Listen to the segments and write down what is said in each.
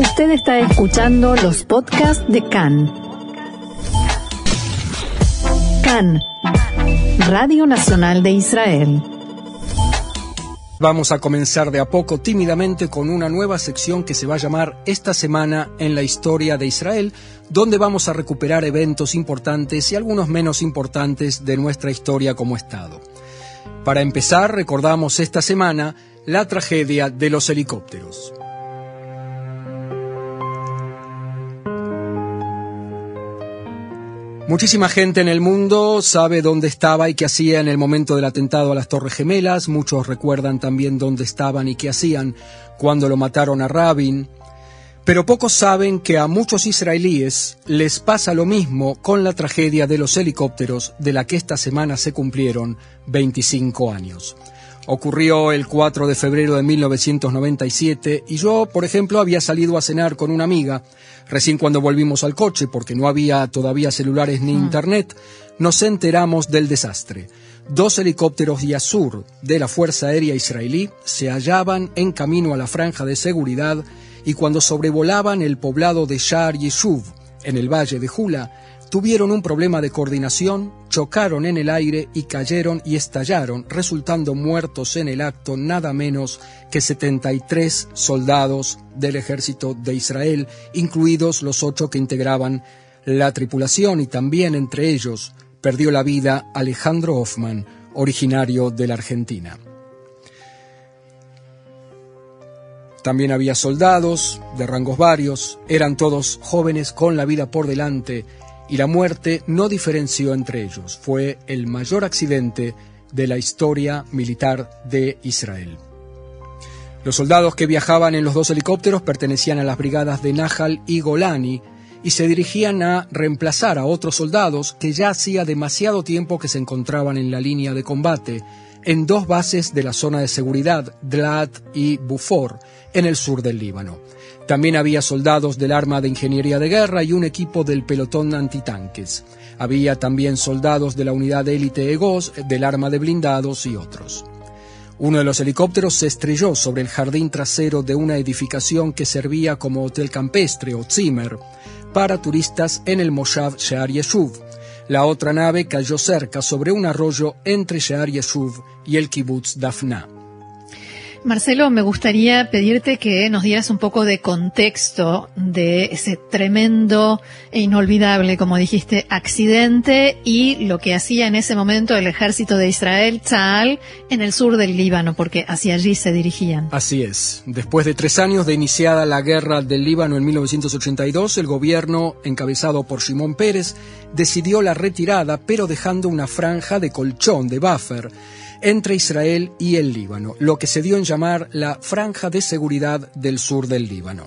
Usted está escuchando los podcasts de CAN. CAN, Radio Nacional de Israel. Vamos a comenzar de a poco tímidamente con una nueva sección que se va a llamar Esta semana en la historia de Israel, donde vamos a recuperar eventos importantes y algunos menos importantes de nuestra historia como Estado. Para empezar, recordamos esta semana la tragedia de los helicópteros. Muchísima gente en el mundo sabe dónde estaba y qué hacía en el momento del atentado a las Torres Gemelas. Muchos recuerdan también dónde estaban y qué hacían cuando lo mataron a Rabin. Pero pocos saben que a muchos israelíes les pasa lo mismo con la tragedia de los helicópteros de la que esta semana se cumplieron 25 años. Ocurrió el 4 de febrero de 1997 y yo, por ejemplo, había salido a cenar con una amiga. Recién cuando volvimos al coche, porque no había todavía celulares ni mm. internet, nos enteramos del desastre. Dos helicópteros Yasur de la Fuerza Aérea Israelí se hallaban en camino a la franja de seguridad y cuando sobrevolaban el poblado de Shar Yeshuv, en el valle de Jula, tuvieron un problema de coordinación, chocaron en el aire y cayeron y estallaron, resultando muertos en el acto nada menos que 73 soldados del ejército de Israel, incluidos los ocho que integraban la tripulación y también entre ellos perdió la vida Alejandro Hoffman, originario de la Argentina. También había soldados de rangos varios, eran todos jóvenes con la vida por delante y la muerte no diferenció entre ellos. Fue el mayor accidente de la historia militar de Israel. Los soldados que viajaban en los dos helicópteros pertenecían a las brigadas de Nahal y Golani y se dirigían a reemplazar a otros soldados que ya hacía demasiado tiempo que se encontraban en la línea de combate en dos bases de la zona de seguridad, Dlat y Bufor, en el sur del Líbano. También había soldados del arma de ingeniería de guerra y un equipo del pelotón antitanques. Había también soldados de la unidad élite EGOS, del arma de blindados y otros. Uno de los helicópteros se estrelló sobre el jardín trasero de una edificación que servía como hotel campestre o Zimmer para turistas en el Moshav Shear Yeshuv. La otra nave cayó cerca sobre un arroyo entre Shear Yeshuv y el kibbutz Dafna. Marcelo, me gustaría pedirte que nos dieras un poco de contexto de ese tremendo e inolvidable, como dijiste, accidente y lo que hacía en ese momento el ejército de Israel, Tzal, en el sur del Líbano, porque hacia allí se dirigían. Así es. Después de tres años de iniciada la guerra del Líbano en 1982, el gobierno, encabezado por Shimon Pérez, decidió la retirada, pero dejando una franja de colchón, de buffer, entre Israel y el Líbano, lo que se dio en llamar la Franja de Seguridad del Sur del Líbano.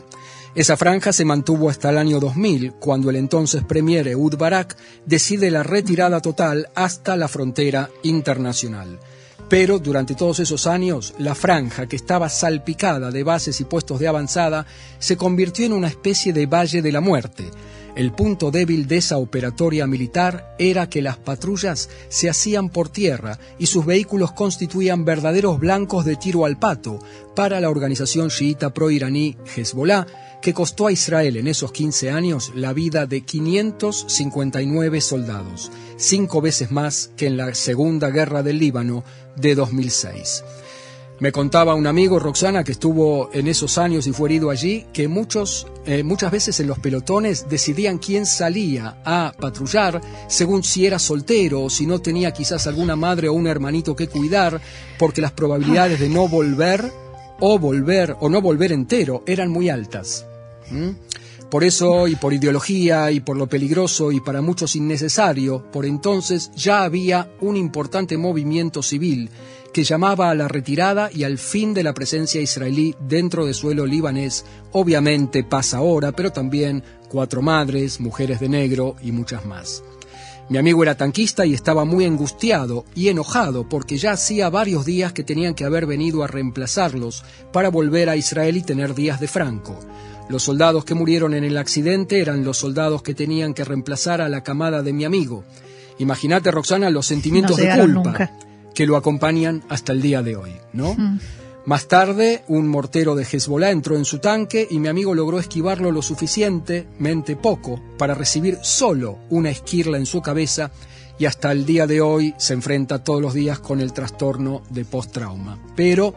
Esa franja se mantuvo hasta el año 2000, cuando el entonces premier Ehud Barak decide la retirada total hasta la frontera internacional. Pero durante todos esos años, la franja, que estaba salpicada de bases y puestos de avanzada, se convirtió en una especie de valle de la muerte, el punto débil de esa operatoria militar era que las patrullas se hacían por tierra y sus vehículos constituían verdaderos blancos de tiro al pato para la organización chiita pro-iraní Hezbollah, que costó a Israel en esos 15 años la vida de 559 soldados, cinco veces más que en la Segunda Guerra del Líbano de 2006. Me contaba un amigo, Roxana, que estuvo en esos años y fue herido allí, que muchos, eh, muchas veces en los pelotones decidían quién salía a patrullar según si era soltero o si no tenía quizás alguna madre o un hermanito que cuidar, porque las probabilidades de no volver o volver o no volver entero eran muy altas. Por eso y por ideología y por lo peligroso y para muchos innecesario, por entonces ya había un importante movimiento civil que llamaba a la retirada y al fin de la presencia israelí dentro de suelo libanés. Obviamente pasa ahora, pero también cuatro madres, mujeres de negro y muchas más. Mi amigo era tanquista y estaba muy angustiado y enojado porque ya hacía varios días que tenían que haber venido a reemplazarlos para volver a Israel y tener días de Franco. Los soldados que murieron en el accidente eran los soldados que tenían que reemplazar a la camada de mi amigo. Imagínate, Roxana, los sentimientos de culpa que lo acompañan hasta el día de hoy, ¿no? Más tarde, un mortero de Hezbollah entró en su tanque y mi amigo logró esquivarlo lo suficientemente poco para recibir solo una esquirla en su cabeza y hasta el día de hoy se enfrenta todos los días con el trastorno de post-trauma. Pero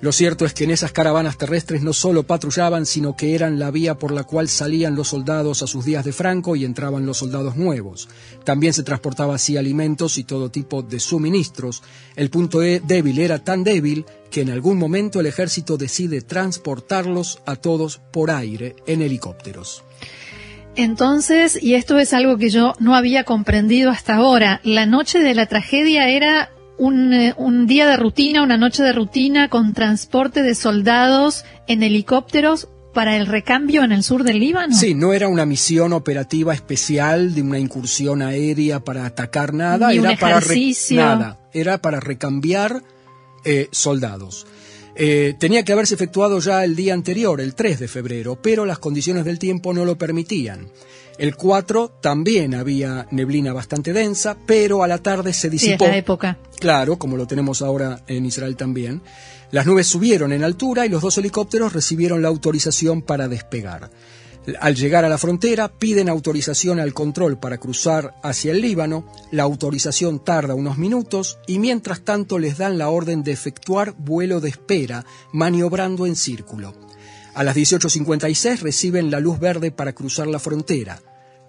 lo cierto es que en esas caravanas terrestres no solo patrullaban, sino que eran la vía por la cual salían los soldados a sus días de Franco y entraban los soldados nuevos. También se transportaba así alimentos y todo tipo de suministros. El punto e débil era tan débil que en algún momento el ejército decide transportarlos a todos por aire en helicópteros. Entonces, y esto es algo que yo no había comprendido hasta ahora, la noche de la tragedia era eh, un, día de rutina, una noche de rutina con transporte de soldados en helicópteros para el recambio en el sur del Líbano. Sí, no era una misión operativa especial de una incursión aérea para atacar nada, era para nada, era para recambiar eh, soldados. Eh, tenía que haberse efectuado ya el día anterior, el 3 de febrero, pero las condiciones del tiempo no lo permitían. El 4 también había neblina bastante densa, pero a la tarde se disipó. Sí, época. Claro, como lo tenemos ahora en Israel también. Las nubes subieron en altura y los dos helicópteros recibieron la autorización para despegar. Al llegar a la frontera, piden autorización al control para cruzar hacia el Líbano. La autorización tarda unos minutos y mientras tanto les dan la orden de efectuar vuelo de espera, maniobrando en círculo. A las 18.56 reciben la luz verde para cruzar la frontera.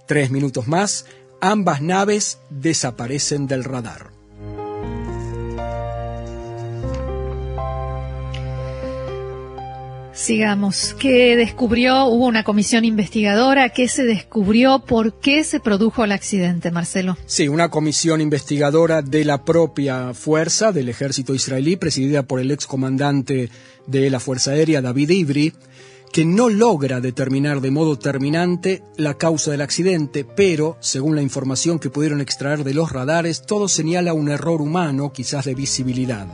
Tres minutos más, ambas naves desaparecen del radar. Sigamos. ¿Qué descubrió? ¿Hubo una comisión investigadora? ¿Qué se descubrió? ¿Por qué se produjo el accidente, Marcelo? Sí, una comisión investigadora de la propia fuerza del ejército israelí, presidida por el excomandante de la Fuerza Aérea, David Ivry, que no logra determinar de modo terminante la causa del accidente, pero, según la información que pudieron extraer de los radares, todo señala un error humano, quizás de visibilidad.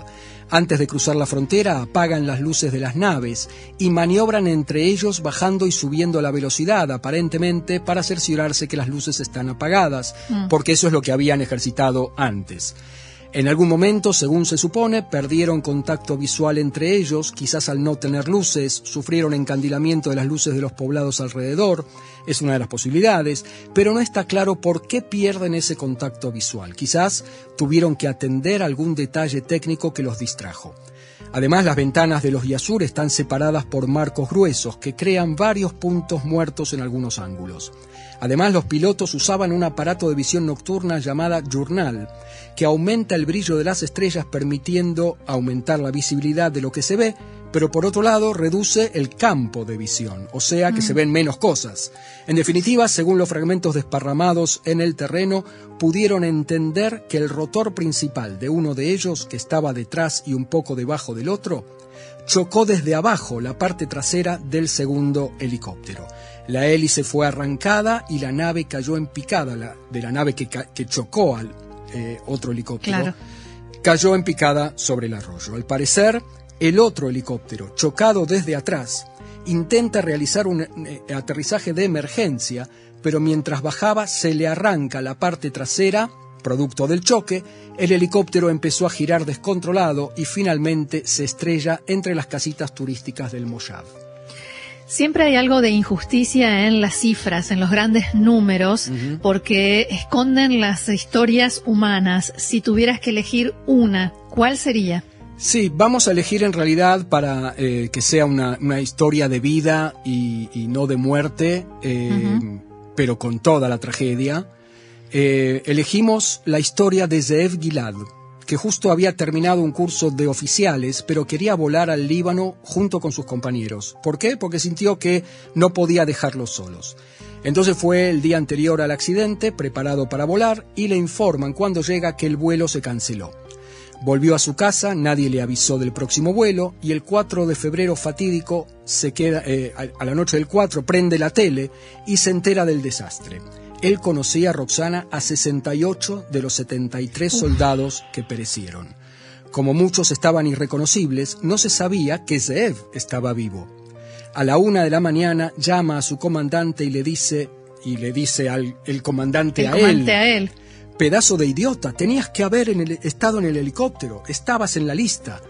Antes de cruzar la frontera, apagan las luces de las naves y maniobran entre ellos bajando y subiendo la velocidad, aparentemente para cerciorarse que las luces están apagadas, mm. porque eso es lo que habían ejercitado antes. En algún momento, según se supone, perdieron contacto visual entre ellos, quizás al no tener luces, sufrieron encandilamiento de las luces de los poblados alrededor, es una de las posibilidades, pero no está claro por qué pierden ese contacto visual. Quizás tuvieron que atender algún detalle técnico que los distrajo. Además, las ventanas de los Yasur están separadas por marcos gruesos que crean varios puntos muertos en algunos ángulos. Además, los pilotos usaban un aparato de visión nocturna llamada Journal, que aumenta el brillo de las estrellas permitiendo aumentar la visibilidad de lo que se ve, pero por otro lado reduce el campo de visión, o sea que se mm. ven menos cosas. En definitiva, según los fragmentos desparramados en el terreno, pudieron entender que el rotor principal de uno de ellos, que estaba detrás y un poco debajo del otro, chocó desde abajo la parte trasera del segundo helicóptero. La hélice fue arrancada y la nave cayó en picada, la, de la nave que, chocó al eh, otro helicóptero, cayó en picada sobre el arroyo. Al parecer, el otro helicóptero, chocado desde atrás, intenta realizar un eh, aterrizaje de emergencia, pero mientras bajaba se le arranca la parte trasera, producto del choque, el helicóptero empezó a girar descontrolado y finalmente se estrella entre las casitas turísticas del Mojave. Siempre hay algo de injusticia en las cifras, en los grandes números, porque esconden las historias humanas. Si tuvieras que elegir una, ¿cuál sería? Sí, vamos a elegir en realidad para eh, que sea una, historia de vida y, no de muerte, eh, pero con toda la tragedia. Eh, elegimos la historia de Zeev Gilad, que justo había terminado un curso de oficiales, pero quería volar al Líbano junto con sus compañeros. ¿Por qué? Porque sintió que no podía dejarlos solos. Entonces fue el día anterior al accidente, preparado para volar, y le informan cuando llega que el vuelo se canceló. Volvió a su casa, nadie le avisó del próximo vuelo, y el 4 de febrero fatídico se queda, eh, a la noche del 4 prende la tele y se entera del desastre. Él conocía a Roxana a 68 de los 73 soldados que perecieron. Como muchos estaban irreconocibles, no se sabía que Zeev estaba vivo. A la una de la mañana llama a su comandante y le dice, y le dice al el comandante, a, él, a él, pedazo de idiota, tenías que haber en el, estado en el helicóptero, estabas en la lista.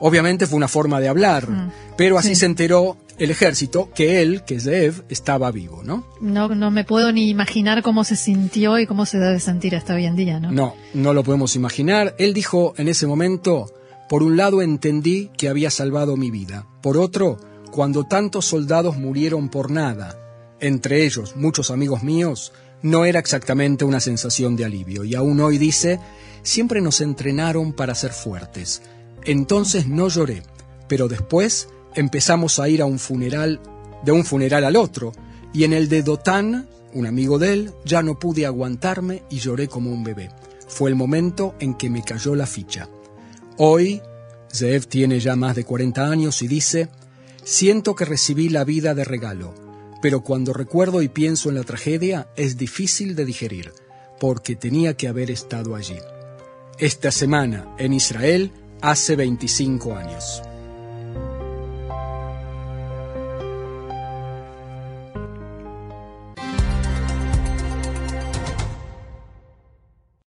Obviamente fue una forma de hablar, Mm. pero así Sí. se enteró el ejército que él, que Zeev, estaba vivo, ¿no? No, no me puedo ni imaginar cómo se sintió y cómo se debe sentir hasta hoy en día, ¿no? No, no lo podemos imaginar. Él dijo en ese momento, por un lado entendí que había salvado mi vida, por otro, cuando tantos soldados murieron por nada, entre ellos muchos amigos míos, no era exactamente una sensación de alivio. Y aún hoy dice, siempre nos entrenaron para ser fuertes. Entonces no lloré, pero después empezamos a ir a un funeral, de un funeral al otro, y en el de Dotán, un amigo de él, ya no pude aguantarme y lloré como un bebé. Fue el momento en que me cayó la ficha. Hoy, Zeev tiene ya más de 40 años y dice, siento que recibí la vida de regalo, pero cuando recuerdo y pienso en la tragedia es difícil de digerir, porque tenía que haber estado allí. Esta semana en Israel hace 25 años.